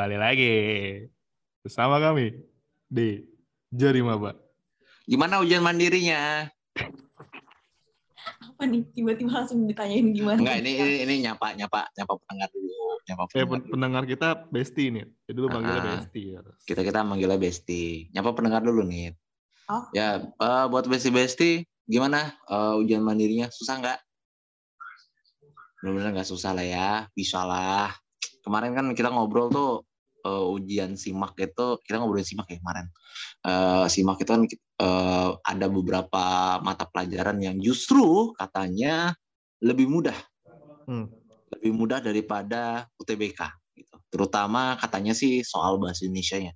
kembali lagi bersama kami di Jari Maba. Gimana ujian mandirinya? Apa nih? Tiba-tiba langsung ditanyain gimana? Enggak, ini ini, ini nyapa nyapa nyapa pendengar dulu, nyapa Eh, pendengar. pen- pendengar kita Besti nih. Jadi lu panggilnya Ah. Besti. ya. Kita kita manggilnya Besti. Nyapa pendengar dulu nih. Oh. Ya, eh, buat Besti Besti, gimana eh, ujian mandirinya? Susah nggak? Benar-benar nggak susah lah ya, bisa lah. Kemarin kan kita ngobrol tuh eh, ujian simak itu, kita ngobrolin simak ya kemarin. Eh, simak itu kan eh, ada beberapa mata pelajaran yang justru katanya lebih mudah Hmm. lebih mudah daripada UTBK gitu. Terutama katanya sih soal bahasa Indonesia-nya.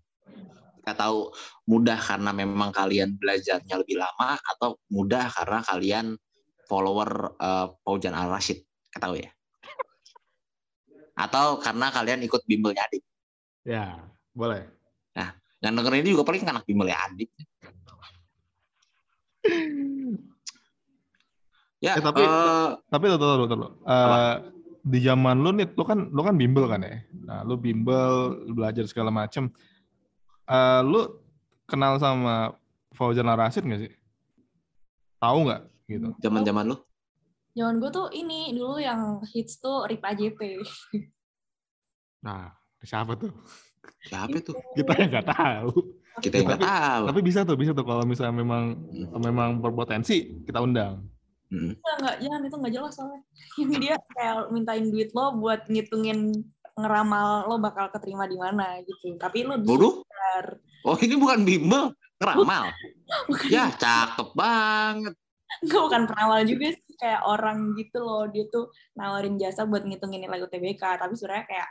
Kita tahu mudah karena memang kalian belajarnya lebih lama atau mudah karena kalian follower uh, Paujan Al Rashid, kita tahu ya. Atau karena kalian ikut bimbelnya adik. Ya, boleh. Yang dengerin ini juga paling anak bimbelnya adik. Ya, Eh, tapi- eh, Tapi tuh, tuh, tuh, tuh, tuh. Eh, di zaman lu nih, lu kan lu kan bimbel kan ya. Nah, lu bimbel, lu belajar segala macem. Eh, lu kenal sama Fauzan Rasid nggak sih? Tahu nggak gitu? zaman-zaman lu Jangan gue tuh ini dulu yang hits tuh Rip AJP. Nah, siapa tuh? siapa tuh? Kita nggak tahu. Kita yang nggak tahu. Tapi bisa tuh, bisa tuh kalau misalnya memang Hmm. memang berpotensi kita undang. Mm. Enggak, enggak, jangan itu enggak jelas soalnya. Yang dia kayak mintain duit lo buat ngitungin ngeramal lo bakal keterima di mana gitu. Tapi lo Bodoh? Oh ini bukan bimbel, ngeramal. Bukan, Ya cakep banget. enggak, bukan peramal juga sih. Kayak orang gitu loh. Dia tuh nawarin jasa buat ngitungin nilai UTBK. Tapi sebenarnya kayak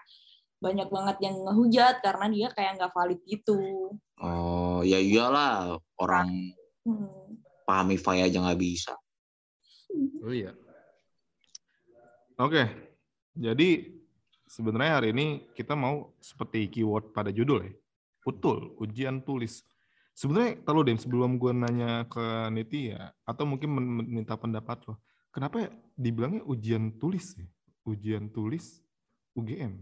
banyak banget yang ngehujat karena dia kayak nggak valid gitu. Oh ya iyalah orang Hmm. paham IFA aja nggak bisa. Oh iya. Oke. Jadi sebenarnya hari ini kita mau seperti keyword pada judul ya. Betul, ujian tulis. Sebenarnya kalau Dem sebelum gue nanya ke Nitya atau mungkin minta pendapat lo, kenapa ya dibilangnya ujian tulis ya? Ujian tulis UGM.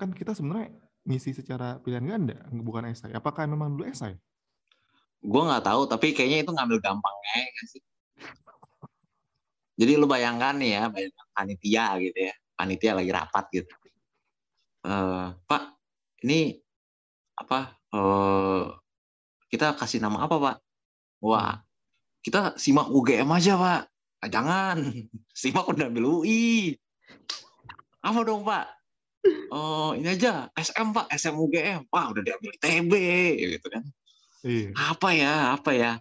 Kan kita sebenarnya ngisi secara pilihan ganda, bukan esai. Apakah memang dulu esai? Gue nggak tahu tapi kayaknya itu ngambil gampangnya ya sih. Jadi lu bayangkan nih ya, bayangkan panitia gitu ya, panitia lagi rapat gitu. Eh, Pak, ini apa? eh, kita kasih nama apa Pak? Wah, kita simak UGM aja Pak. Ah, jangan, simak udah ambil UI. Apa dong Pak? Oh ini aja SM Pak, SM UGM. Wah udah diambil TB gitu kan. Iya. Apa ya, apa ya?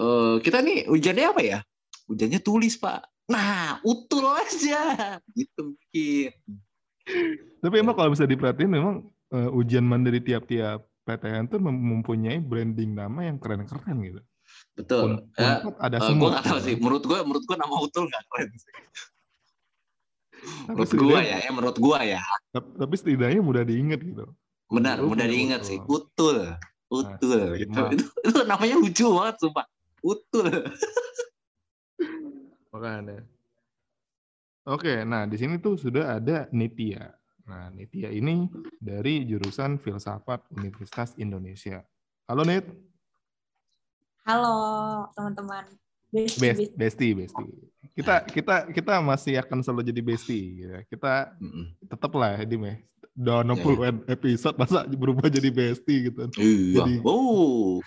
Eh kita nih ujiannya apa ya? Ujiannya tulis Pak. Nah, utul aja. Gitu mikir. Tapi emang kalau bisa diperhatiin memang eh, ujian mandiri tiap-tiap PTN tuh mem- mempunyai branding nama yang keren-keren gitu. Betul. Unpad ada eh, semua. gue nggak tahu sih. Menurut gue, menurut gue nama utul nggak keren. sih. Menurut gue ya, ya menurut gue ya. Tapi, tapi setidaknya mudah diingat gitu. Benar, Utul, mudah diingat sih. Utul, utul. Asik, Gitu. Itu, itu namanya lucu banget, sumpah. Utul. Makanya. Oke, nah di sini tuh sudah ada Nitya. Nah, Nitya ini dari jurusan Filsafat Universitas Indonesia. Halo Nit, Halo teman-teman. Besti, Best, besti. Besti, Besti. Kita kita kita masih akan selalu jadi Besti. Ya. Kita Mm-mm. tetap lah Dim ya. Udah 60 episode masa berubah jadi Besti gitu. Iya. Jadi- Oh.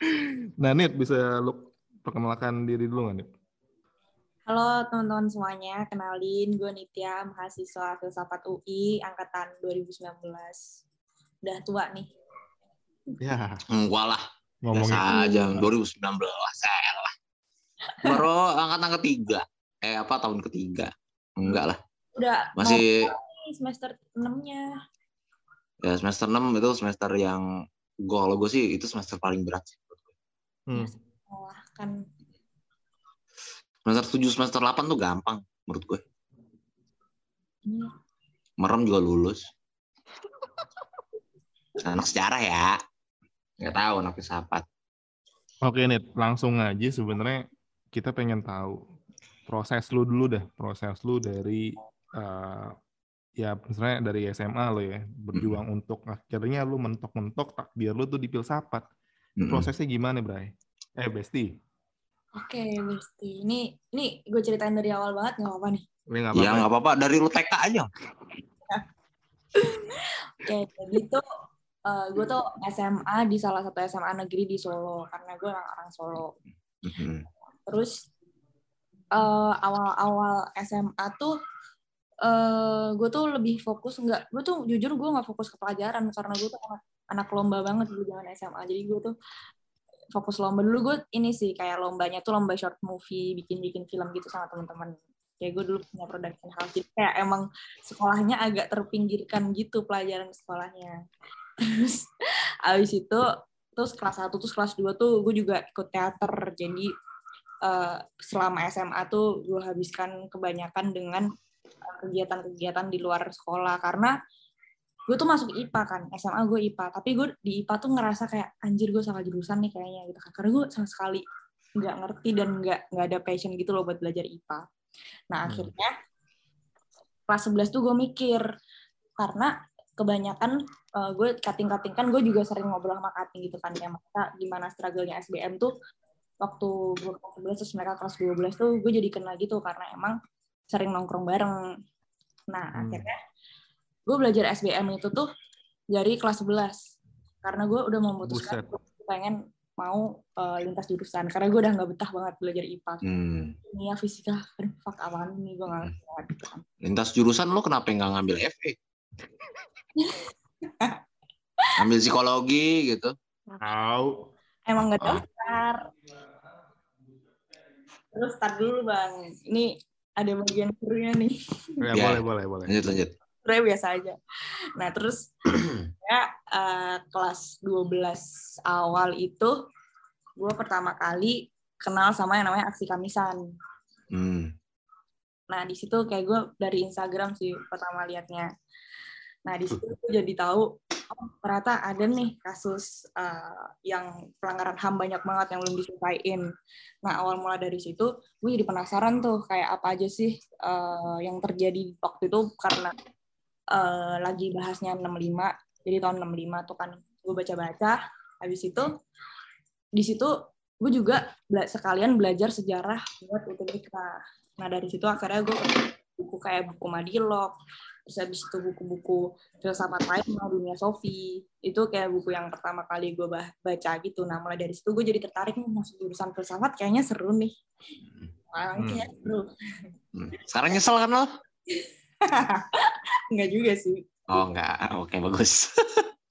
Nah, Nit bisa lu perkenalkan diri dulu nggak, Nit? Halo teman-teman semuanya, kenalin gue Nitya, mahasiswa filsafat UI angkatan 2019. Udah tua nih. Ya, Enggak lah. Ngomongin Biasa aja 2019 saya lah. Baru angkatan ketiga. Eh apa tahun ketiga? Enggak lah. Udah Masih semester 6-nya. ya semester 6 itu semester yang gue kalau gue sih itu semester paling berat. sih. Hmm. Kan Semester 7 semester 8 tuh gampang menurut gue. ini Merem juga lulus. Anak sejarah ya. Nggak tahu anak filsafat. Oke Nit, langsung aja sebenarnya kita pengen tahu proses lu dulu dah, proses lu dari eh, ya misalnya dari SMA lo ya berjuang Hmm. untuk akhirnya lu mentok-mentok takdir lu tuh di filsafat. Prosesnya gimana, Bray? Eh, Besti. Oke, Besti. Ini ini gue ceritain dari awal banget nggak apa-apa nih. Ini nggak Ya apa-apa. nggak apa-apa dari lu TK aja. Oke, jadi tuh eh, gue tuh SMA di salah satu SMA negeri di Solo karena gue orang orang Solo. Mm-mm. Terus eh, awal-awal SMA tuh eh gue tuh lebih fokus nggak gue tuh jujur gue nggak fokus ke pelajaran karena gue tuh anak anak lomba banget dulu zaman SMA jadi gue tuh fokus lomba. Dulu gue ini sih kayak lombanya tuh lomba short movie bikin bikin film gitu sama teman-teman kayak gue dulu punya production house. Jadi kayak emang sekolahnya agak terpinggirkan gitu pelajaran sekolahnya terus abis itu terus kelas 1 terus kelas 2 tuh gue juga ikut teater. Jadi eh, selama SMA tuh gue habiskan kebanyakan dengan eh, kegiatan-kegiatan di luar sekolah. Karena gue tuh masuk IPA kan SMA gue IPA tapi gue di IPA tuh ngerasa kayak anjir gue salah jurusan nih kayaknya gitu kan. Karena gue sama sekali nggak ngerti dan nggak nggak ada passion gitu loh buat belajar IPA nah Hmm. akhirnya kelas 11 tuh gue mikir karena kebanyakan eh, gue kating-kating kan gue juga sering ngobrol sama kating gitu kan ya mereka gimana struggle-nya SBM tuh waktu gue kelas 11 terus mereka kelas 12 tuh gue jadi kenal gitu karena emang sering nongkrong bareng nah Hmm. akhirnya gue belajar SBM itu tuh dari kelas 11 karena gue udah memutuskan Buset. gue pengen mau eh, lintas jurusan karena gue udah nggak betah banget belajar IPA Hmm. kimia fisika aduh fuck apaan nih gue nggak ngerti banget gitu kan. Lintas jurusan lo kenapa nggak ngambil FE? Ambil psikologi gitu. Tahu. emang nggak Ah. daftar terus tar dulu bang ini ada bagian serunya nih Ya, Ya. boleh, boleh, boleh. Lanjut lanjut. sebenarnya biasa aja nah terus ya eh, kelas 12 awal itu gue pertama kali kenal sama yang namanya aksi kamisan Hmm. Nah, di situ kayak gue dari Instagram sih pertama liatnya. Nah, di situ gue jadi tahu oh, ternyata ada nih kasus eh, yang pelanggaran HAM banyak banget yang belum diselesaiin. Nah, awal mula dari situ gue jadi penasaran tuh kayak apa aja sih eh, yang terjadi waktu itu karena eh, lagi bahasnya 65. Jadi tahun 65 tuh kan gue baca-baca. Habis itu di situ gue juga bela- sekalian belajar sejarah buat UTBK. Nah dari situ akhirnya gue buku kayak buku Madilog, terus habis itu buku-buku filsafat lain sama dunia Sofi. Itu kayak buku yang pertama kali gue baca gitu. Nah mulai dari situ gue jadi tertarik nih masuk jurusan filsafat kayaknya seru nih. Wah, Hmm. kayak seru. Hmm. Sekarang nyesel kan lo? Enggak juga sih. Oh enggak. Oke bagus.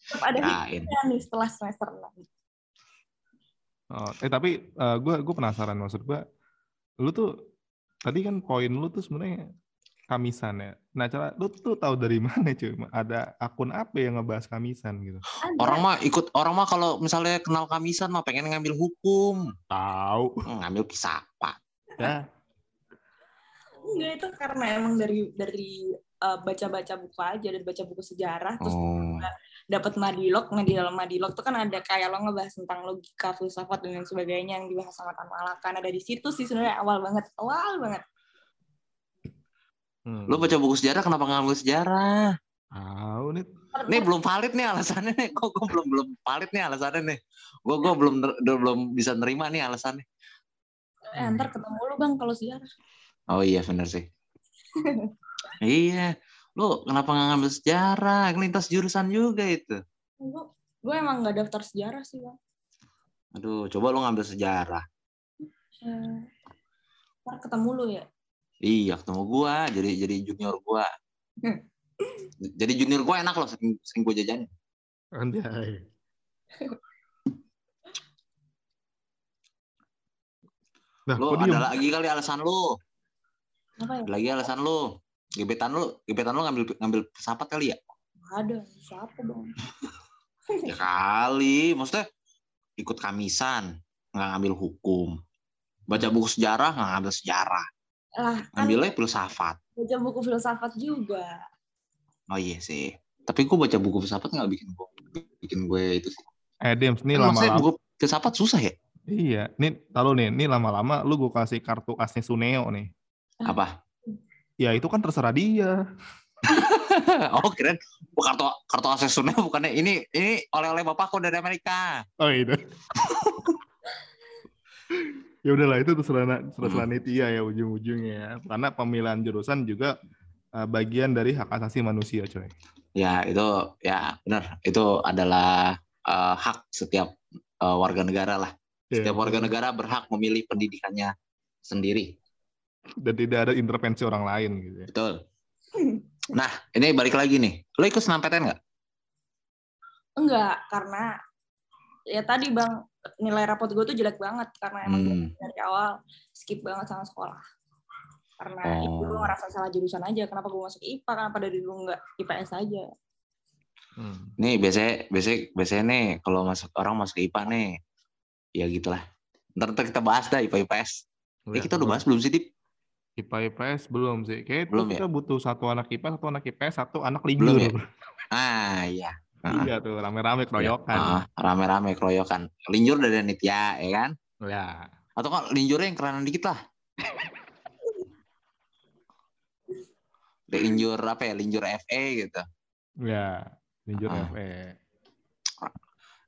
Tetap ada hikmahnya nih setelah semester 6. Oh, eh tapi gue gue penasaran maksud gue, lu tuh tadi kan poin lu tuh sebenarnya kamisan ya. Nah, cara lu tuh tahu dari mana cuy? Ada akun apa yang ngebahas kamisan gitu? Ada. Orang mah ikut orang mah kalau misalnya kenal kamisan mah pengen ngambil hukum, Tahu. Hmm, ngambil filsafat. Ya. Enggak itu karena emang dari dari uh, baca-baca buku aja dan baca buku sejarah terus Oh. dapat madilog nah di dalam madilog tuh kan ada kayak lo ngebahas tentang logika filsafat dan lain sebagainya yang dibahas sama Tan Malaka nah dari situ sih sebenarnya awal banget awal banget Hmm. Lo baca buku sejarah kenapa nggak ngambil sejarah? tahu nih. Nih belum valid nih alasannya nih. Kok gue belum belum valid nih alasannya nih. Gue gue belum belum bisa nerima nih alasannya. eh, ntar ketemu lu bang kalau sejarah Oh iya benar sih. iya. Lo kenapa nggak ngambil sejarah? Lintas jurusan juga itu. gue gue emang nggak daftar sejarah sih bang Aduh, coba lo ngambil sejarah. Eh, ntar ketemu lu ya Iya, ketemu gua, jadi jadi junior gua. Hmm. Jadi junior gua enak loh, sering, sering gua jajanin. Anjay. Nah, Lo diem? ada lagi kali alasan lo. apa ya Ada lagi alasan lo. Gebetan lo, gebetan lo ngambil ngambil pesawat kali ya? Ada siapa bang Ya kali, maksudnya ikut kamisan, nggak ngambil hukum. Baca buku sejarah, nggak ngambil sejarah. Lah kan Ngambilnya filsafat. baca buku filsafat juga Oh iya sih. Tapi gua baca buku filsafat nggak bikin gua bikin gue itu sih. Eh, Dems, nih Kan maksudnya lama-lama. buku filsafat susah ya? Iya, nih tahu nih, nih lama-lama lu gue kasih kartu asnya Suneo nih. Apa? Ya itu kan terserah dia. oh keren. Kartu kartu aksesornya bukannya ini ini oleh-oleh bapakku dari Amerika. Oh itu. ya udahlah itu terserah terserah Hmm. Nitia ya ujung-ujungnya ya. Karena pemilihan jurusan juga uh, bagian dari hak asasi manusia, coy. Ya itu ya benar itu adalah eh, hak setiap eh, warga negara lah. Ya, Setiap warga negara berhak memilih pendidikannya sendiri. dan tidak ada intervensi orang lain gitu ya. Betul. Nah ini balik lagi nih. Lo ikut SNMPTN nggak? Enggak, karena ya tadi bang nilai rapot gue tuh jelek banget karena emang Hmm. dari awal skip banget sama sekolah. Karena itu Oh. gue ngerasa salah jurusan aja. Kenapa gue masuk IPA? Kenapa dari dulu nggak IPS aja? Hmm. Nih biasanya biasanya biasanya nih kalau masuk orang masuk IPA nih ya gitulah. Ntar, ntar kita bahas dah IPA IPS. Eh, Ya, kita udah bahas belum sih Dip? IPA IPS belum sih. Kayak Belum itu ya? kita butuh satu anak IPA, satu anak IPS, satu anak Belum linjur. ya? Ah iya. Ah, Iya tuh rame-rame keroyokan. ah, rame-rame keroyokan. Linjur dari Nitya ya kan? Ya. Atau kok linjurnya yang kerenan dikit lah. Linjur apa ya? Linjur FE gitu. Ya, linjur Ah. FE.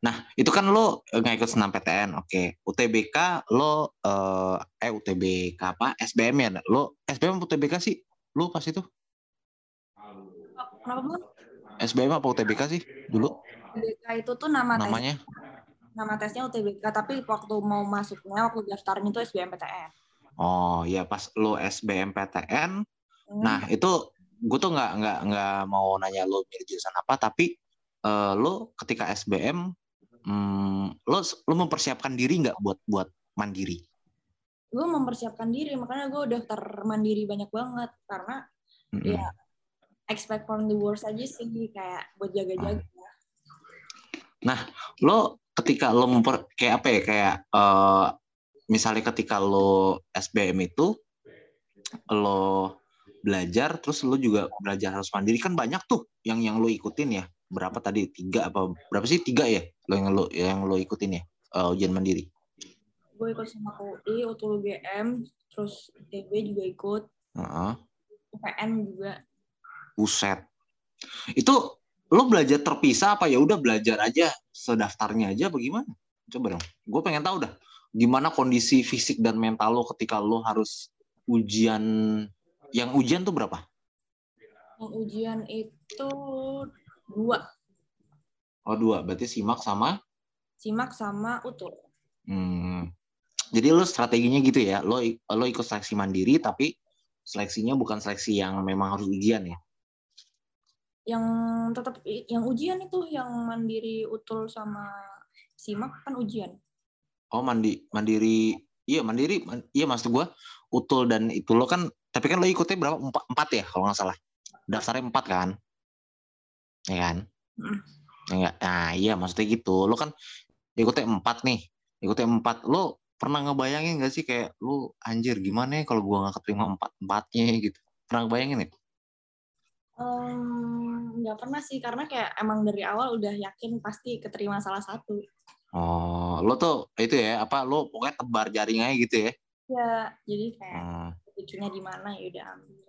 Nah, itu kan lo nggak ikut senam PTN, oke. UTBK lo eh, eh UTBK apa? SBM ya? Lo SBM UTBK sih? Lo pas itu Kenapa? SBM apa UTBK sih dulu UTBK itu tuh nama tes, namanya? nama tesnya UTBK, tapi waktu mau masuknya, waktu daftarnya itu SBMPTN. Oh, ya pas lo SBMPTN. Hmm. Nah, itu gue tuh nggak nggak nggak mau nanya lo milih jurusan apa, tapi eh, lo ketika SBM hmm, lo lo mempersiapkan diri nggak buat buat mandiri? gue mempersiapkan diri, makanya gue daftar mandiri banyak banget karena Mm-mm. Iya. Expect from the worst aja sih kayak buat jaga-jaga. lo ketika lo memper kayak apa ya kayak eh, misalnya ketika lo SBM itu lo belajar terus lo juga belajar harus mandiri kan banyak tuh yang yang lo ikutin ya berapa tadi tiga apa berapa sih tiga ya lo yang lo yang lo ikutin ya eh, ujian mandiri Gue ikut sama UI, UTUL GM, terus ITB juga ikut, Heeh. UPN juga. Buset. Itu lo belajar terpisah apa ya udah belajar aja sedaftarnya aja bagaimana? Coba dong. Gue pengen tahu dah gimana kondisi fisik dan mental lo ketika lo harus ujian yang ujian tuh berapa? Yang ujian itu dua, Oh dua, berarti simak sama. simak sama UTUL. Hmm. Jadi lo strateginya gitu ya, lo lo ikut seleksi mandiri tapi seleksinya bukan seleksi yang memang harus ujian ya. Yang tetap yang ujian itu yang mandiri UTUL sama simak kan ujian. Oh mandi mandiri, iya mandiri, man- iya maksud gua utul dan itu lo kan, tapi kan lo ikutnya berapa empat, empat ya kalau nggak salah, daftarnya empat kan, ya kan? Mm. Ya nggak? Nah iya maksudnya gitu, lo kan ikutnya empat nih, ikutnya empat, lo pernah ngebayangin nggak sih kayak lo anjir gimana ya kalau gua nggak keterima empat empatnya gitu, pernah ngebayangin ya? Nggak pernah sih karena kayak emang dari awal udah yakin pasti keterima salah satu. Oh, lo tuh itu ya apa lo pokoknya tebar jaring aja gitu ya? Ya, jadi kayak Hmm. lucunya di mana ya udah ambil.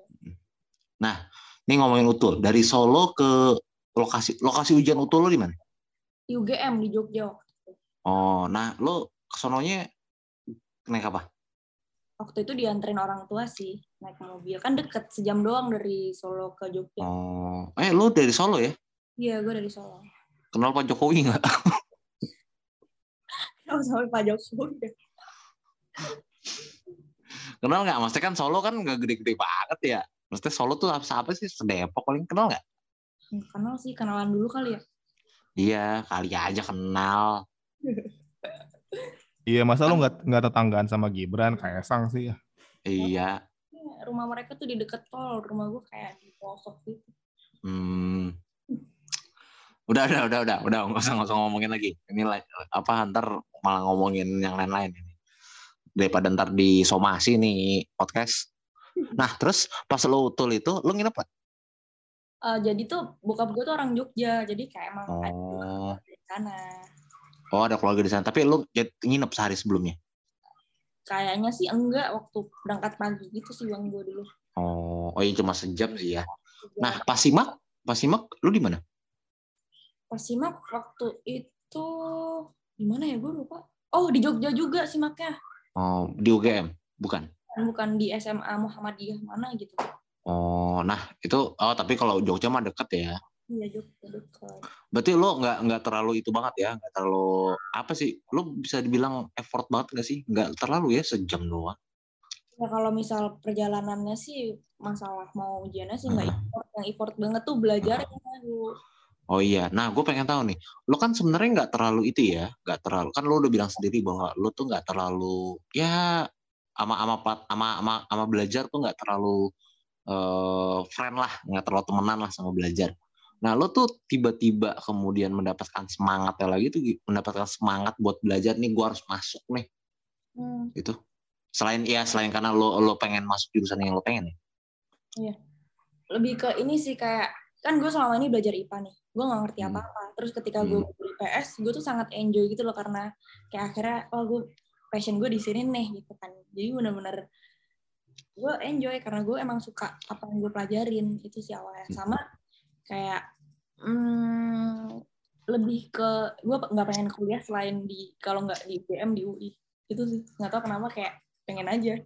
Ini ngomongin utul, dari Solo ke lokasi lokasi ujian utul lo di mana? Di UGM di Jogja waktu itu. Oh, nah lo kesononya naik apa? Waktu itu dianterin orang tua sih naik mobil. Kan deket sejam doang dari Solo ke Jogja. Oh, eh lo dari Solo ya? Iya, gue dari Solo. Kenal Pak Jokowi nggak? Oh, sampai Pak Jokowi. Kenal nggak? Maksudnya kan Solo kan nggak gede-gede banget ya. Maksudnya Solo tuh apa, apa sih? Sedepok paling kenal nggak? Hmm, Kenal sih, kenalan dulu kali ya. Iya, kali aja kenal. Iya, masa lu nggak nggak tetanggaan sama Gibran, Kaisang sih ya? Iya. Ya, rumah mereka tuh di deket tol. Rumah gue kayak di pelosok gitu. Hmm. Udah, udah, udah, udah, udah, nggak usah, nggak usah ngomongin lagi. Ini apa ntar malah ngomongin yang lain-lain ini. Daripada ntar disomasi nih podcast. Nah, terus pas lo utul itu, lo nginep nggak? Eh, jadi tuh bokap gue tuh orang Jogja. Jadi kayak emang ada Oh, di sana. Oh ada keluarga di sana. Tapi jad- nginep sehari sebelumnya. Kayaknya sih enggak waktu berangkat pagi gitu sih bang gue dulu. Oh, oh iya cuma sejam sih ya. Nah, pas simak, pas simak lu di mana? Pas simak waktu itu di mana ya gue lupa. Oh di Jogja juga simaknya. Oh, di UGM, bukan? Bukan di SMA Muhammadiyah mana gitu. Oh, nah itu oh tapi kalau Jogja mah deket ya. Iya Jogja dekat. Berarti lo nggak nggak terlalu itu banget ya, nggak terlalu apa sih? Lo bisa dibilang effort banget nggak sih? Nggak terlalu ya sejam doang. Ya kalau misal perjalanannya sih masalah mau ujiannya sih nggak Hmm. effort. Yang effort banget tuh belajarnya Bu. Oh iya, nah gue pengen tahu nih, lo kan sebenarnya nggak terlalu itu ya, nggak terlalu kan lo udah bilang sendiri bahwa lo tuh nggak terlalu ya ama ama ama ama ama belajar tuh nggak terlalu eh friend lah, nggak terlalu temenan lah sama belajar. Nah lo tuh tiba-tiba kemudian mendapatkan semangatnya lagi tuh mendapatkan semangat buat belajar nih, gue harus masuk nih, Hmm. gitu. Selain ya selain karena lo lo pengen masuk jurusan yang lo pengen ya. Lebih ke ini sih kayak kan gue selama ini belajar IPA nih. Gue nggak ngerti Hmm. apa-apa. Terus ketika gue belajar IPS, gue tuh sangat enjoy gitu loh karena kayak akhirnya oh gue passion gue di sini nih gitu kan. Jadi bener-bener gue enjoy karena gue emang suka apa yang gue pelajarin itu sih awalnya Hmm. sama kayak hmm, lebih ke gue nggak pengen kuliah selain di kalau nggak di UGM di UI itu sih nggak tahu kenapa kayak pengen aja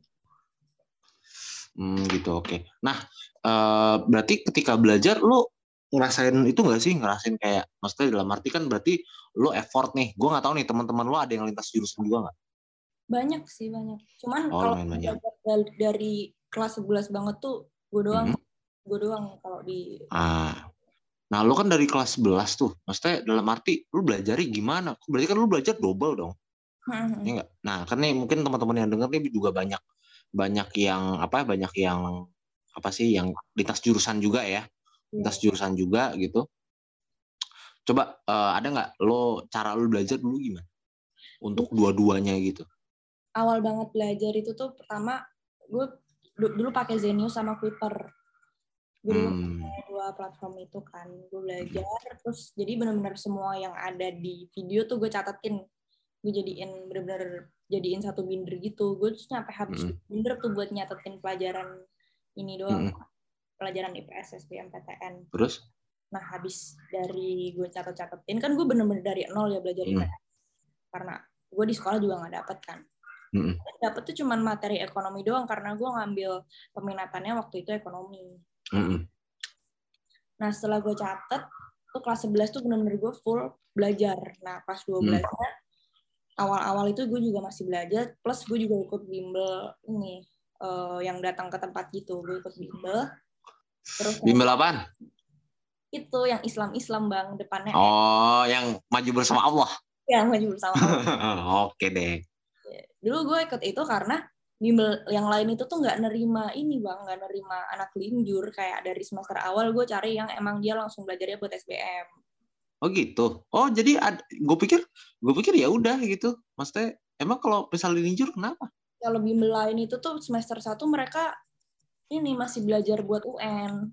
Hmm, gitu oke. Nah, eh, berarti ketika belajar lo ngerasain itu nggak sih ngerasain kayak maksudnya dalam arti kan berarti lo effort nih. Gue nggak tahu nih teman-teman lo ada yang lintas jurusan juga nggak? banyak sih banyak cuman Oh, kalau dari, kelas 11 banget tuh gue doang Mhm. Gue doang kalau di Ah, nah lo kan dari kelas 11 tuh. Maksudnya dalam arti lo belajarnya gimana? Berarti kan lo belajar double dong, ya nggak? Nah, kan nih mungkin teman-teman yang denger nih juga banyak banyak yang apa? Banyak yang apa sih yang lintas jurusan juga ya? lintas jurusan juga gitu. Coba eh, ada nggak lo cara lo belajar dulu gimana? Untuk dua-duanya gitu. awal banget belajar itu tuh pertama gue du- dulu pakai Zenius sama Kuiper gue dulu Hmm. dua platform itu kan gue belajar terus jadi benar-benar semua yang ada di video tuh gue catetin gue jadiin bener-bener jadiin satu binder gitu gue tuh sampai habis Mm. binder tuh buat nyatetin pelajaran ini doang Mm. pelajaran IPS SBMPTN Terus? Nah, habis dari gue catat-catetin, kan gue bener-bener dari nol ya belajar Hmm. IPS. Karena gue di sekolah juga nggak dapet kan. Mm-mm. Dapet tuh cuman materi ekonomi doang, karena gue ngambil peminatannya waktu itu ekonomi. Mm-mm. Nah, setelah gue catet, tuh kelas 11 tuh bener-bener gue full belajar. Nah, kelas 12 nya awal-awal itu gue juga masih belajar, plus gue juga ikut bimbel ini, eh, yang datang ke tempat gitu. Gue ikut bimbel. Terus Bimbel apaan? itu yang Islam-Islam bang, depannya Oh, yang maju bersama Allah. yang maju bersama Allah. Oke deh. dulu gue ikut itu karena bimbel yang lain itu tuh nggak nerima ini bang nggak nerima anak linjur kayak dari semester awal gue cari yang emang dia langsung belajarnya buat SBM Oh gitu. Oh jadi gue pikir gue pikir ya udah gitu. Maksudnya emang kalau misalnya linjur kenapa? kalau bimbel lain itu tuh semester satu mereka ini masih belajar buat UN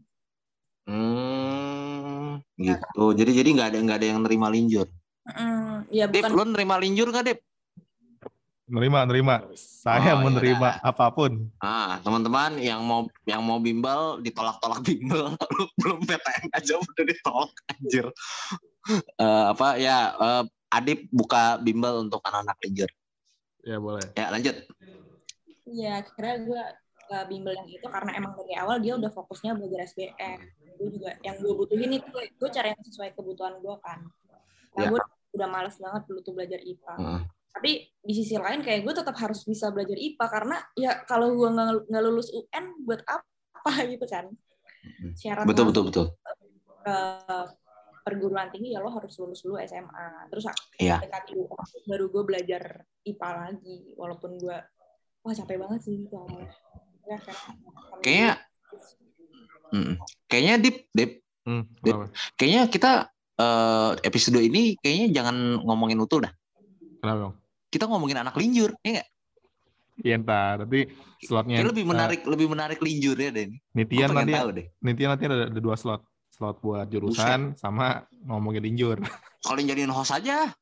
Hmm, gitu. Jadi jadi nggak ada nggak ada yang nerima linjur. Mm, ya Dep, bukan lo nerima linjur nggak Dep? Nerima, nerima. Saya Oh, menerima apa pun. Ah, teman-teman yang mau yang mau bimbel ditolak-tolak bimbel, lu belum PTN aja udah ditolak anjir. Eh, apa ya eh, Adip buka bimbel untuk anak-anak linjur. Ya boleh. Ya, lanjut. ya akhirnya gue ke bimbel yang itu karena emang dari awal dia udah fokusnya belajar SBM gue juga yang gue butuhin itu gue cari yang sesuai kebutuhan gue kan nah Ya. gue udah males banget dulu tuh belajar IPA Heeh. Tapi di sisi lain kayak gue tetap harus bisa belajar IPA karena ya kalau gue nggak nggak lulus UN buat apa gitu kan syarat Betul betul betul. ke perguruan tinggi ya lo harus lulus dulu SMA terus Iya. dekati UN, baru gue belajar IPA lagi walaupun gue wah capek banget sih itu awalnya. Ya, karena- Kayaknya Mm. Kayaknya Dip, Dip, Hmm, kenapa? kayaknya kita eh, episode ini kayaknya jangan ngomongin utul dah. Kenapa dong? Kita ngomongin anak linjur, ya nggak? Iya ntar, nanti slotnya Kayak lebih eh, menarik, lebih menarik linjur ya deh. Nitian nanti tahu deh. Nitian nanti ada, ada dua slot. Slot buat jurusan sama ngomongin injur. Kalau yang jadiin host aja,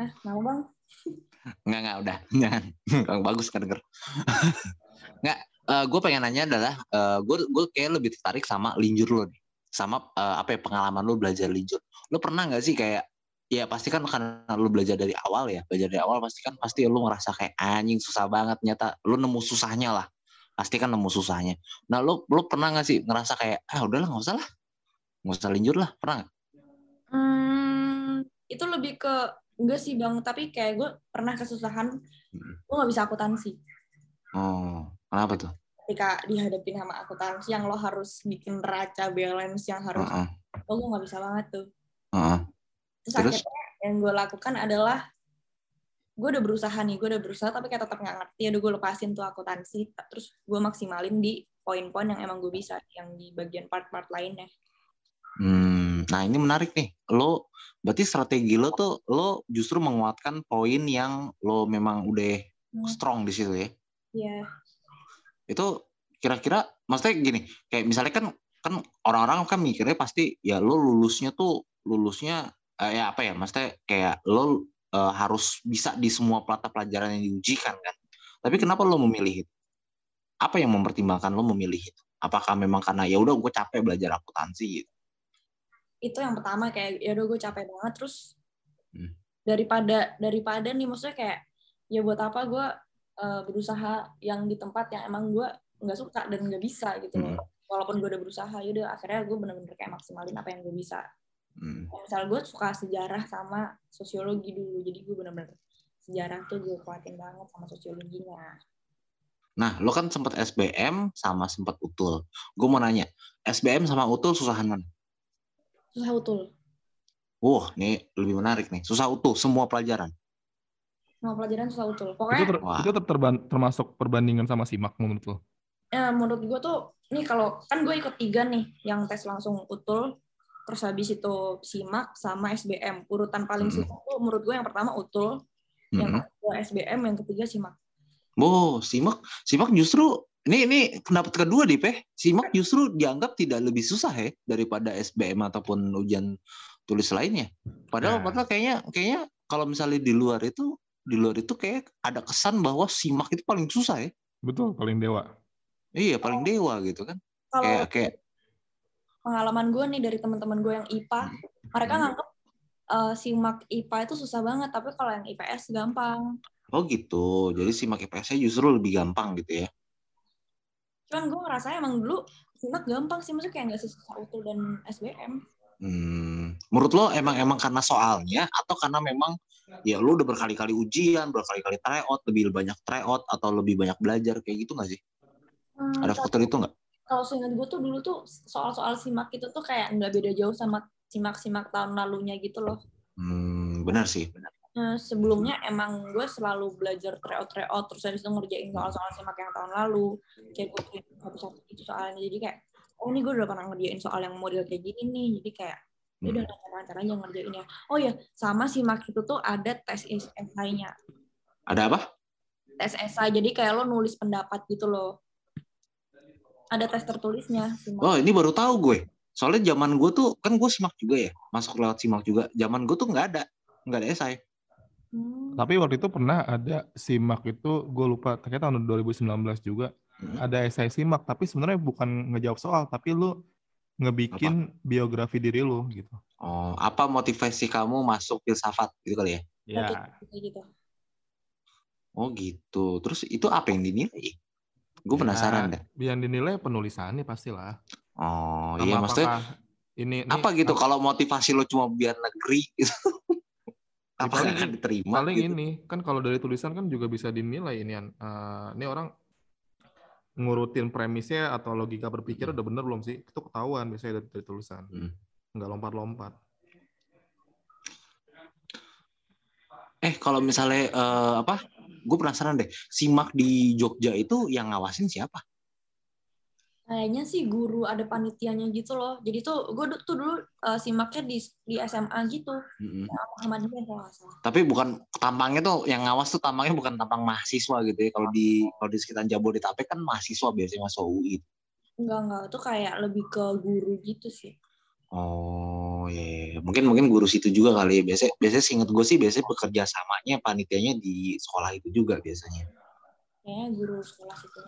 ah mau bang nggak nggak udah, jangan. Kurang bagus kan denger. nggak. gue pengen nanya adalah gue gue kayak lebih tertarik sama linjur lo nih sama uh, apa ya pengalaman lo belajar linjur lo pernah nggak sih kayak ya pasti kan karena lu belajar dari awal ya. Belajar dari awal pasti kan pasti lu ngerasa kayak anjing susah banget nyata. Lu nemu susahnya lah. Pasti kan nemu susahnya. Nah lu lu pernah nggak sih ngerasa kayak ah udahlah nggak usah lah. Nggak usah linjur lah. Pernah gak? Hmm, itu lebih ke enggak sih bang. Tapi kayak gue pernah kesusahan hmm. gue nggak bisa akuntansi. Oh kenapa tuh? Ketika dihadapin sama akuntansi yang lo harus bikin raca balance yang harus uh -uh. oh gue nggak bisa banget tuh. Uh -uh terus, terus? akhirnya yang gue lakukan adalah gue udah berusaha nih gue udah berusaha tapi kayak tetap nggak ngerti ya udah gue lepasin tuh akuntansi terus gue maksimalin di poin-poin yang emang gue bisa yang di bagian part-part lainnya hmm nah ini menarik nih lo berarti strategi lo tuh lo justru menguatkan poin yang lo memang udah hmm. strong di situ ya iya yeah. itu kira-kira maksudnya gini kayak misalnya kan kan orang-orang kan mikirnya pasti ya lo lulusnya tuh lulusnya uh, ya apa ya maksudnya kayak lo uh, harus bisa di semua mata pelajaran yang diujikan kan? Tapi kenapa lo memilih itu? Apa yang mempertimbangkan lo memilih itu? Apakah memang karena ya udah gue capek belajar akuntansi gitu? Itu yang pertama kayak ya udah gue capek banget. Terus hmm. daripada daripada nih maksudnya kayak ya buat apa gue uh, berusaha yang di tempat yang emang gue nggak suka dan nggak bisa gitu. Hmm. walaupun gue udah berusaha ya udah akhirnya gue bener-bener kayak maksimalin apa yang gue bisa Hmm. Misal gue suka sejarah sama sosiologi dulu, jadi gue bener-bener sejarah tuh gue kuatin banget sama sosiologinya. Nah, lo kan sempat SBM sama sempat UTUL. Gue mau nanya, SBM sama UTUL susahan mana? Susah UTUL. Wah, ini lebih menarik nih. Susah UTUL, semua pelajaran. Semua pelajaran susah UTUL. Pokoknya itu, ter, itu ter, termasuk perbandingan sama SIMAK menurut lo? Ya, menurut gue tuh, nih kalau kan gue ikut tiga nih, yang tes langsung UTUL, terus habis itu simak sama SBM urutan paling susah mm -hmm. menurut gue yang pertama utul mm -hmm. yang kedua SBM yang ketiga simak. Oh simak simak justru ini ini pendapat kedua nih peh. Simak justru dianggap tidak lebih susah ya daripada SBM ataupun ujian tulis lainnya. Padahal nah. padahal kayaknya kayaknya kalau misalnya di luar itu di luar itu kayak ada kesan bahwa simak itu paling susah ya betul paling dewa. Iya paling dewa gitu kan. Kalau, kayak kayak pengalaman gue nih dari teman-teman gue yang IPA mereka hmm. nganggep uh, simak IPA itu susah banget tapi kalau yang IPS gampang oh gitu jadi simak IPS-nya justru lebih gampang gitu ya cuman gue ngerasa emang dulu simak gampang sih maksudnya kayak nggak sesusah utul dan SBM Hmm, menurut lo emang emang karena soalnya atau karena memang ya lo udah berkali-kali ujian, berkali-kali tryout, lebih banyak tryout atau lebih banyak belajar kayak gitu nggak sih? Hmm, Ada faktor itu nggak? Kalau seingat gue tuh dulu tuh soal-soal simak itu tuh kayak nggak beda jauh sama simak-simak tahun lalunya gitu loh. Hmm, benar sih, benar. Nah, sebelumnya emang gue selalu belajar tryout tryout terus habis itu ngerjain soal-soal simak yang tahun lalu kayak gue satu-satu itu soalnya. Jadi kayak oh ini gue udah pernah ngerjain soal yang model kayak gini nih. Jadi kayak ya udah hmm. lancar-lancar aja ngerjainnya oh ya sama simak itu tuh ada tes esainya ada apa? Tes esai jadi kayak lo nulis pendapat gitu loh ada tes tertulisnya. Simak. Oh ini baru tahu gue. Soalnya zaman gue tuh kan gue simak juga ya, masuk lewat simak juga. Zaman gue tuh nggak ada, nggak ada esai. Hmm. Tapi waktu itu pernah ada simak itu, gue lupa, ternyata tahun 2019 juga hmm. ada esai simak. Tapi sebenarnya bukan ngejawab soal, tapi lu ngebikin apa? biografi diri lu gitu. Oh, apa motivasi kamu masuk filsafat gitu kali ya? Ya. Gitu. Oh gitu. Terus itu apa yang dinilai? Gue ya, penasaran deh. Yang dinilai penulisannya pastilah. Oh Sama iya maksudnya ini, ini apa gitu kalau motivasi lo cuma biar negeri gitu. apa paling, akan diterima paling gitu. ini kan kalau dari tulisan kan juga bisa dinilai ini uh, ini orang ngurutin premisnya atau logika berpikir udah bener belum sih itu ketahuan biasanya dari, dari tulisan hmm. nggak lompat-lompat eh kalau misalnya uh, apa? Gue penasaran deh simak di Jogja itu yang ngawasin siapa? Kayaknya sih guru ada panitianya gitu loh. Jadi tuh gue tuh dulu uh, simaknya di di SMA gitu. Mm-hmm. Muhammadiyah kalau salah. Tapi bukan tampangnya tuh yang ngawas tuh tampangnya bukan tampang mahasiswa gitu ya. Kalau di kalau di sekitar Jabodetabek kan mahasiswa biasanya masuk UI enggak enggak itu kayak lebih ke guru gitu sih Oh iya, yeah. mungkin mungkin guru situ juga kali ya. Biasanya biasanya singkat gue sih biasanya bekerja samanya panitianya di sekolah itu juga biasanya. Kayaknya guru sekolah situ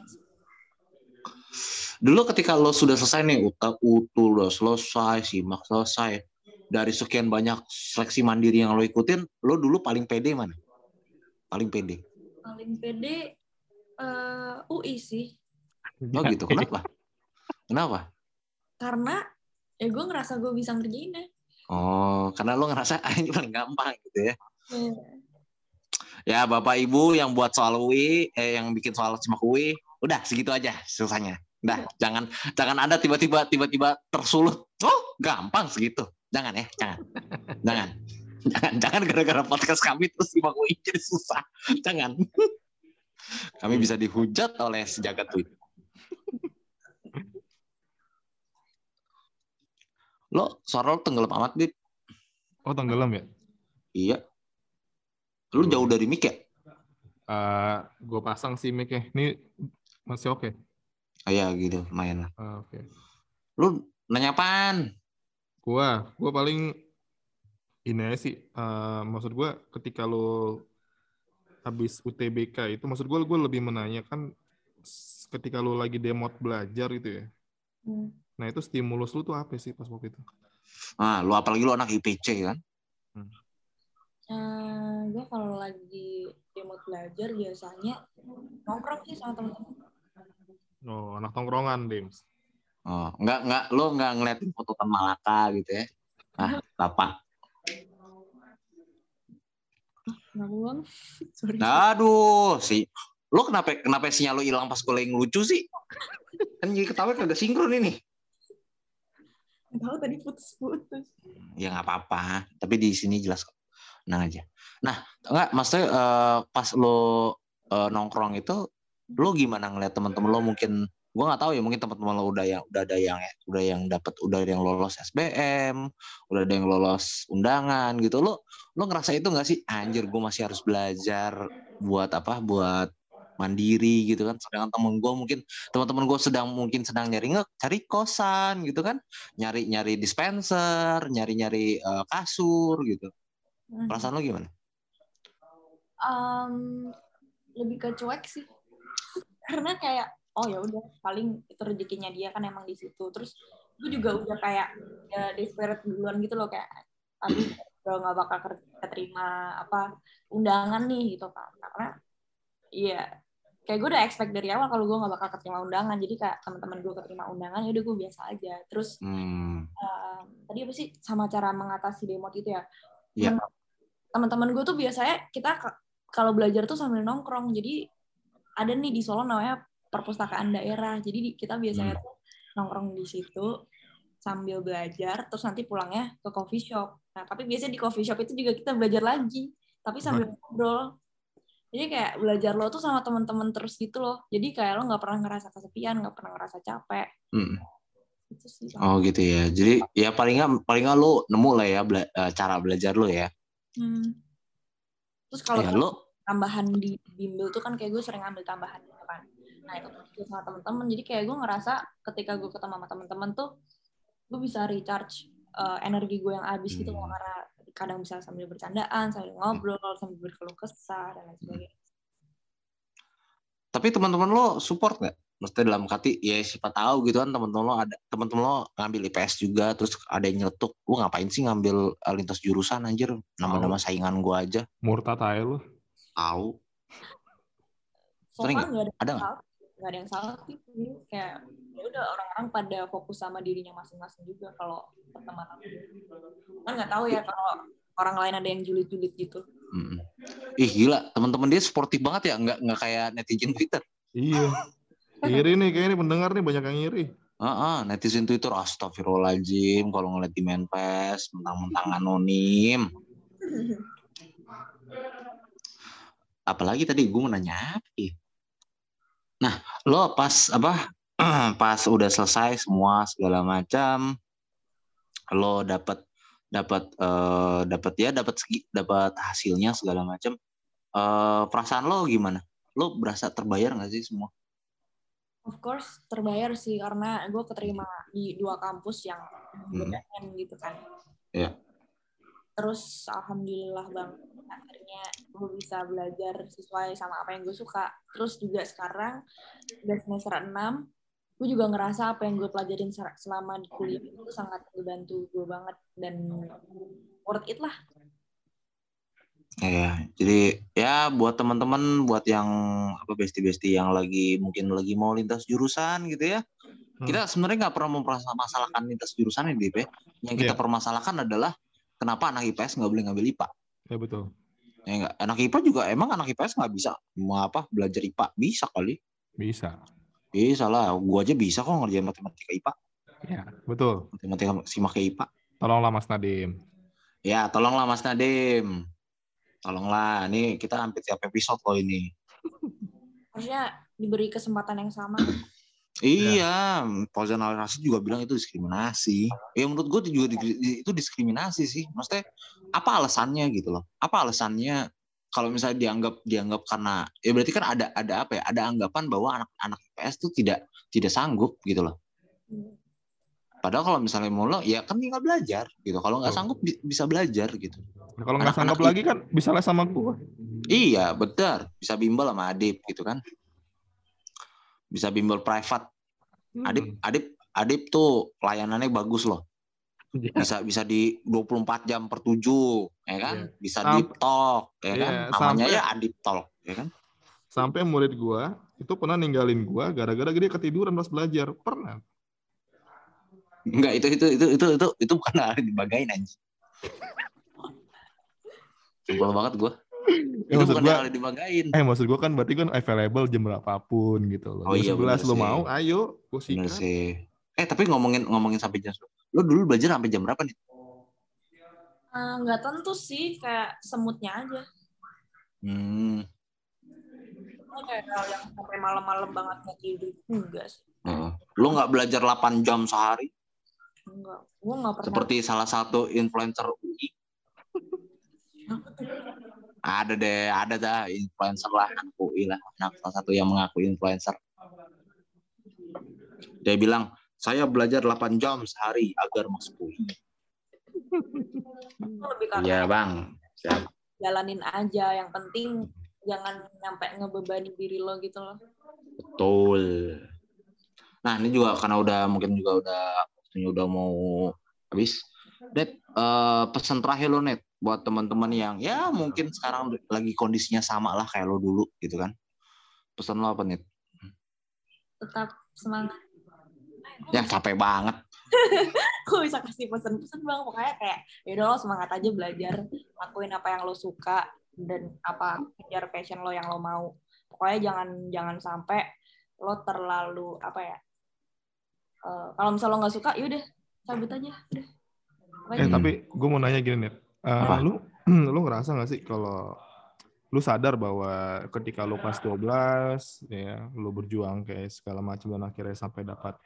Dulu ketika lo sudah selesai nih, utak utul udah selesai, simak selesai. Dari sekian banyak seleksi mandiri yang lo ikutin, lo dulu paling pede mana? Paling pede. Paling pede eh, UI sih. Oh gitu, kenapa? Kenapa? Karena ya gue ngerasa gue bisa ngerjainnya. Oh, karena lo ngerasa ah, ini paling gampang gitu ya. Iya. Ya, Bapak Ibu yang buat soal UI, eh yang bikin soal simak UI, udah segitu aja selesainya. Udah, jangan jangan ada tiba-tiba tiba-tiba tersulut. Oh, gampang segitu. Jangan ya, jangan. jangan. Jangan, jangan gara-gara podcast kami terus simak UI jadi susah. Jangan. Kami bisa dihujat oleh sejagat Twitter. Lo suara lo tenggelam amat, Dit. Oh tenggelam ya? Iya. Lu jauh dari mic ya? gue pasang sih mic-nya. Ini masih oke. Ah, Iya gitu, lumayan lah. Ah, oke. Lu nanya apaan? Gua, gua paling ini aja sih. eh, maksud gua ketika lo habis UTBK itu, maksud gua gua lebih menanyakan ketika lo lagi demot belajar gitu ya. Hmm. Nah itu stimulus lu tuh apa sih pas waktu itu? Nah, lu apalagi lu anak IPC kan? Eh, gue kalau lagi remote belajar biasanya nongkrong sih sama temen-temen. Oh anak tongkrongan, Dims. Oh, enggak enggak lu enggak ngeliatin foto Tan Malaka gitu ya. Ah. Kenapa bang? Sorry. Aduh, si lu kenapa kenapa sinyal lu hilang pas gue lagi ngelucu sih? Kan jadi ketawa kagak sinkron ini. Tahu tadi putus-putus. Ya nggak apa-apa, tapi di sini jelas kok. Tenang aja. Nah, enggak maksudnya eh, pas lo eh, nongkrong itu lo gimana ngeliat teman-teman lo mungkin gua nggak tahu ya mungkin teman-teman lo udah yang udah ada yang udah yang dapat udah ada yang lolos SBM udah ada yang lolos undangan gitu lo lo ngerasa itu nggak sih anjir gue masih harus belajar buat apa buat mandiri gitu kan sedangkan temen gue mungkin teman-teman gue sedang mungkin sedang nyari nge cari kosan gitu kan nyari nyari dispenser nyari nyari eh, kasur gitu Hmm. perasaan lo gimana Em, lebih ke cuek sih. Karena kayak oh ya udah paling itu rezekinya dia kan emang di situ. Terus gue juga udah kayak ya desperate duluan gitu loh kayak aduh udah nggak bakal keterima apa undangan nih gitu kan. Karena iya kayak gue udah expect dari awal kalau gue nggak bakal keterima undangan. Jadi kayak teman-teman gue keterima undangan ya udah gue biasa aja. Terus hmm. um, tadi apa sih sama cara mengatasi demot itu ya? Iya. Men- Teman-teman gue tuh biasanya kita kalau belajar tuh sambil nongkrong. Jadi ada nih di Solo namanya perpustakaan daerah. Jadi di- kita biasanya Hmm. tuh nongkrong di situ sambil belajar, terus nanti pulangnya ke coffee shop. Nah, tapi biasanya di coffee shop itu juga kita belajar lagi, tapi sambil ngobrol. Jadi kayak belajar lo tuh sama teman-teman terus gitu loh. Jadi kayak lo nggak pernah ngerasa kesepian, nggak pernah ngerasa capek. Hmm. Itu sih. Oh gitu ya jadi ya paling nggak paling nggak lo nemu lah ya bela- eh, cara belajar lo ya Hmm. Terus kalau ya lo tambahan di bimbel tuh kan kayak gue sering ambil tambahan gitu kan. Nah itu tuh sama temen-temen. Jadi kayak gue ngerasa ketika gue ketemu sama temen-temen tuh gue bisa recharge uh, energi gue yang habis gitu loh Hmm. karena kadang bisa sambil bercandaan, sambil ngobrol, sambil berkeluh kesah dan lain sebagainya. tapi teman-teman lo support nggak? Maksudnya dalam hati ya siapa tahu gitu kan teman-teman lo ada teman-teman lo ngambil IPS juga terus ada yang nyeletuk lu ngapain sih ngambil eh, lintas jurusan anjir? Nama-nama saingan gua aja. Murtad aja lu. tahu. Sering nggak? ada, Ada nggak? ada yang salah sih. Kayak ya udah orang-orang pada fokus sama dirinya masing-masing juga kalau pertemanan. Kan nggak tahu ya kalau orang lain ada yang julid-julid gitu. Mm-mm. ih gila teman-teman dia sportif banget ya nggak nggak kayak netizen Twitter Iya. Iri nih kayaknya nih pendengar nih banyak yang iri. Ah, netizen Twitter astagfirullahaladzim kalau ngeliat di Menpes mentang-mentang anonim. Apalagi tadi gue mau nanya apa ya? Nah, lo pas apa? pas udah selesai semua segala macam, lo dapat dapat eh, dapat ya dapat dapat hasilnya segala macam. Eh, perasaan lo gimana? Lo berasa terbayar nggak sih semua? Of course terbayar sih karena gue keterima di dua kampus yang Hmm. gitu kan. Iya. Terus alhamdulillah bang akhirnya gue bisa belajar sesuai sama apa yang gue suka. Terus juga sekarang udah semester 6 gue juga ngerasa apa yang gue pelajarin selama di kuliah itu sangat membantu gue banget dan worth it lah Iya, jadi ya buat teman-teman, buat yang apa besti-besti yang lagi mungkin lagi mau lintas jurusan gitu ya, Hmm. kita sebenarnya nggak pernah mempermasalahkan lintas jurusan ini, Dip, ya. Yang kita Iya. permasalahkan adalah kenapa anak IPS nggak boleh ngambil IPA. Ya betul. Ya enggak, anak IPA juga emang anak IPS nggak bisa mau apa belajar IPA bisa kali. Bisa. Bisa lah, gua aja bisa kok ngerjain matematika IPA, Ya, betul. matematika simak IPA. Tolonglah Mas Nadim. Ya, tolonglah Mas Nadim. Tolonglah, ini kita hampir tiap episode loh ini. harusnya diberi kesempatan yang sama Iya, personalisasi juga bilang itu diskriminasi. Ya menurut gue itu juga di- itu diskriminasi sih. Maksudnya apa alasannya gitu loh? Apa alasannya kalau misalnya dianggap dianggap karena ya berarti kan ada ada apa ya? Ada anggapan bahwa anak-anak IPS tuh tidak tidak sanggup gitu loh. Padahal kalau misalnya mau lo, ya kan tinggal belajar gitu. Kalau nggak sanggup bi- bisa belajar gitu. Nah, kalau nggak sanggup lagi kan bisa les sama gua. Iya, benar. Bisa bimbel sama Adip gitu kan. Bisa bimbel private. Hmm. Adip, Adip, Adip tuh layanannya bagus loh. Iya. Bisa bisa di 24 jam per 7, ya kan? Iya. Bisa Sampai- deep talk, ya kan? Iya, Namanya sampai- ya Adip talk, ya kan? Sampai murid gua itu pernah ninggalin gua gara-gara dia ketiduran pas belajar. Pernah. Enggak, itu itu itu itu itu itu bukan hal dibagain anjing. Simpel banget gua. Ya, itu maksud bukan gua, yang dibagain. eh maksud gua kan berarti kan available jam berapapun gitu loh. Oh Jam iya, 11 bener lo mau, ayo, sikat. sih. Eh, tapi ngomongin ngomongin sampai jam Lo dulu belajar sampai jam berapa nih? Eh, nggak tentu sih kayak semutnya aja Hmm. Kayak hal yang sampai malam-malam banget nggak tidur enggak sih heeh. Lo nggak belajar 8 jam sehari? enggak gue nggak pernah Seperti salah satu influencer UI. Ada deh, ada dah influencer lah anak UI lah, anak salah satu yang mengaku influencer. Dia bilang, saya belajar 8 jam sehari agar masuk UI. Iya bang, siap. jalanin aja yang penting jangan nyampe ngebebani diri lo gitu loh Betul. Nah ini juga karena udah mungkin juga udah waktunya udah mau habis. Net, eh, pesan terakhir lo net buat teman-teman yang ya mungkin sekarang lagi kondisinya sama lah kayak lo dulu gitu kan. Pesan lo apa net? tetap semangat Ya capek banget. gue bisa kasih pesan-pesan bang pokoknya kayak yaudah lo semangat aja belajar lakuin apa yang lo suka dan apa kejar passion lo yang lo mau pokoknya jangan jangan sampai lo terlalu apa ya eh, kalau misal lo nggak suka yaudah cabut aja udah Eh tapi gue mau nanya gini nih, Eh, Apa? lu lu ngerasa nggak sih kalau lu sadar bahwa ketika lu kelas 12 ya lu berjuang kayak segala macam dan akhirnya sampai dapat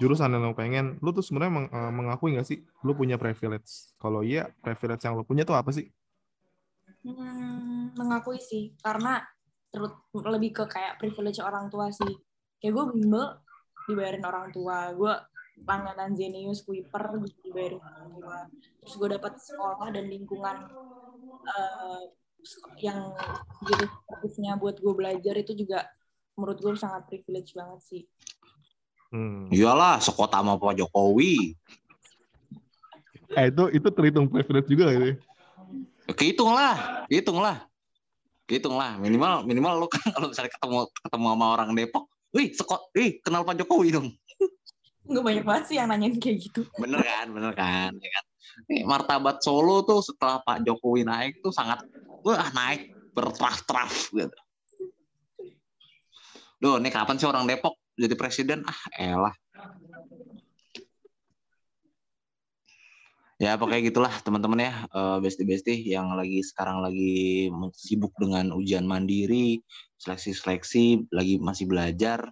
jurusan yang lu pengen, lu tuh sebenarnya meng- eh, mengakui nggak sih lu punya privilege? Kalau iya, privilege yang lu punya tuh apa sih? Hmm, mengakui sih karena terus lebih ke kayak privilege orang tua sih kayak gue bimbel dibayarin orang tua gue langganan Zenius Kuiper orang tua terus gue dapat sekolah dan lingkungan eh, yang gitu fokusnya buat gue belajar itu juga menurut gue sangat privilege banget sih Hmm. Iyalah, sekota sama Pak Jokowi. Eh itu itu terhitung privilege juga gitu. ya? Kehitung lah, hitung lah. Hitung lah, minimal minimal lo kan kalau misalnya ketemu ketemu sama orang Depok, wih sekot, wih kenal Pak Jokowi dong. nggak banyak banget sih yang nanyain kayak gitu Bener kan, bener kan, ya kan. Nih, martabat Solo tuh setelah Pak Jokowi naik tuh sangat wah naik bertraf-traf gitu. Duh, nih kapan sih orang Depok jadi presiden? Ah, elah. Ya pokoknya gitulah teman-teman ya eh, besti-besti yang lagi sekarang lagi sibuk dengan ujian mandiri, seleksi-seleksi, lagi masih belajar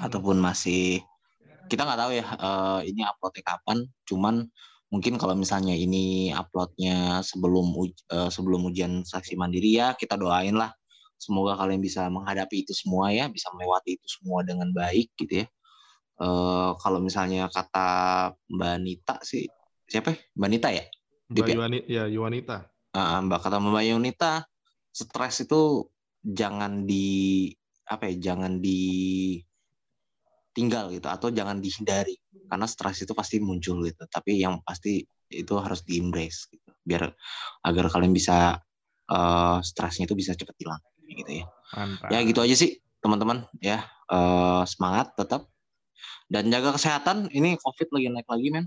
ataupun masih kita nggak tahu ya eh, ini uploadnya kapan. Cuman mungkin kalau misalnya ini uploadnya sebelum uj- eh, sebelum ujian seleksi mandiri ya kita doain lah semoga kalian bisa menghadapi itu semua ya, bisa melewati itu semua dengan baik gitu ya. Eh kalau misalnya kata Mbak Nita sih siapa ya? Mbak Nita ya? Mbak ya? Yuani, ya Yuanita. Ah, Mbak kata Mbak Yunita, stres itu jangan di apa ya, jangan di tinggal gitu atau jangan dihindari. Karena stres itu pasti muncul gitu tapi yang pasti itu harus di embrace gitu biar agar kalian bisa uh, stresnya itu bisa cepat hilang gitu ya. Mantap. ya gitu aja sih teman-teman ya. Uh, semangat tetap dan jaga kesehatan. Ini covid lagi naik lagi men.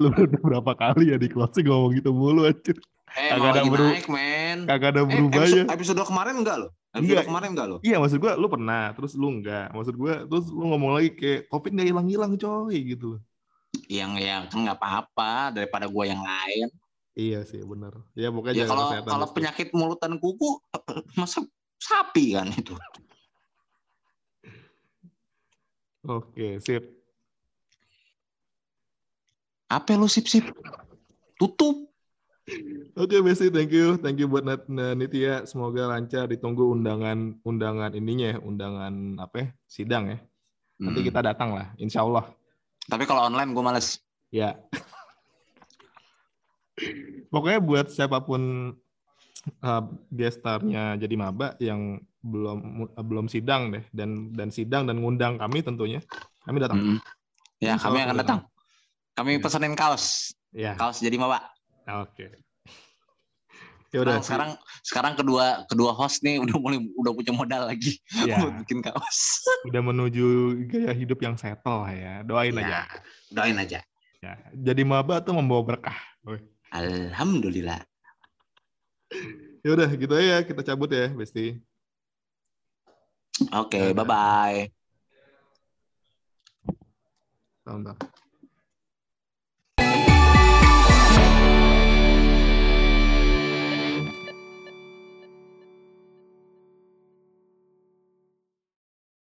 Lu udah berapa kali ya di closing ngomong gitu mulu anjir. eh Kagak ada beru- naik men. Kagak ada eh, berubah episode, ya. episode kemarin enggak loh Enggak. kemarin enggak loh Iya maksud gua lu pernah, terus lu enggak. Maksud gua terus lu ngomong lagi kayak covid nggak hilang-hilang coy gitu loh. yang ya kan nggak apa-apa daripada gua yang lain Iya sih benar. Ya pokoknya ya kalau kalau penyakit mulut dan kuku masa sapi kan itu Oke, sip. apa lu sip sip tutup Oke, Besti, thank you. Thank you buat Nat Nitya. Semoga lancar ditunggu undangan undangan ininya ya, undangan apa ya? Sidang ya. Nanti Hmm. kita datang lah, insya Allah. tapi kalau online gue males Ya. Pokoknya buat siapa pun uh, gestarnya jadi maba yang belum uh, belum sidang deh dan dan sidang dan ngundang kami tentunya kami datang. Mm. ya Insya kami akan kami datang kami Ya. pesenin kaos Ya, kaos jadi maba oke. Ya udah. Nah, sekarang sekarang kedua kedua host nih udah mulai udah punya modal lagi ya, buat bikin kaos udah menuju gaya hidup yang settle lah ya. Doain Ya, aja. doain aja Ya, jadi maba tuh membawa berkah. Woi. alhamdulillah Ya udah gitu aja kita cabut ya, Besti. oke bye bye Bentar, bentar.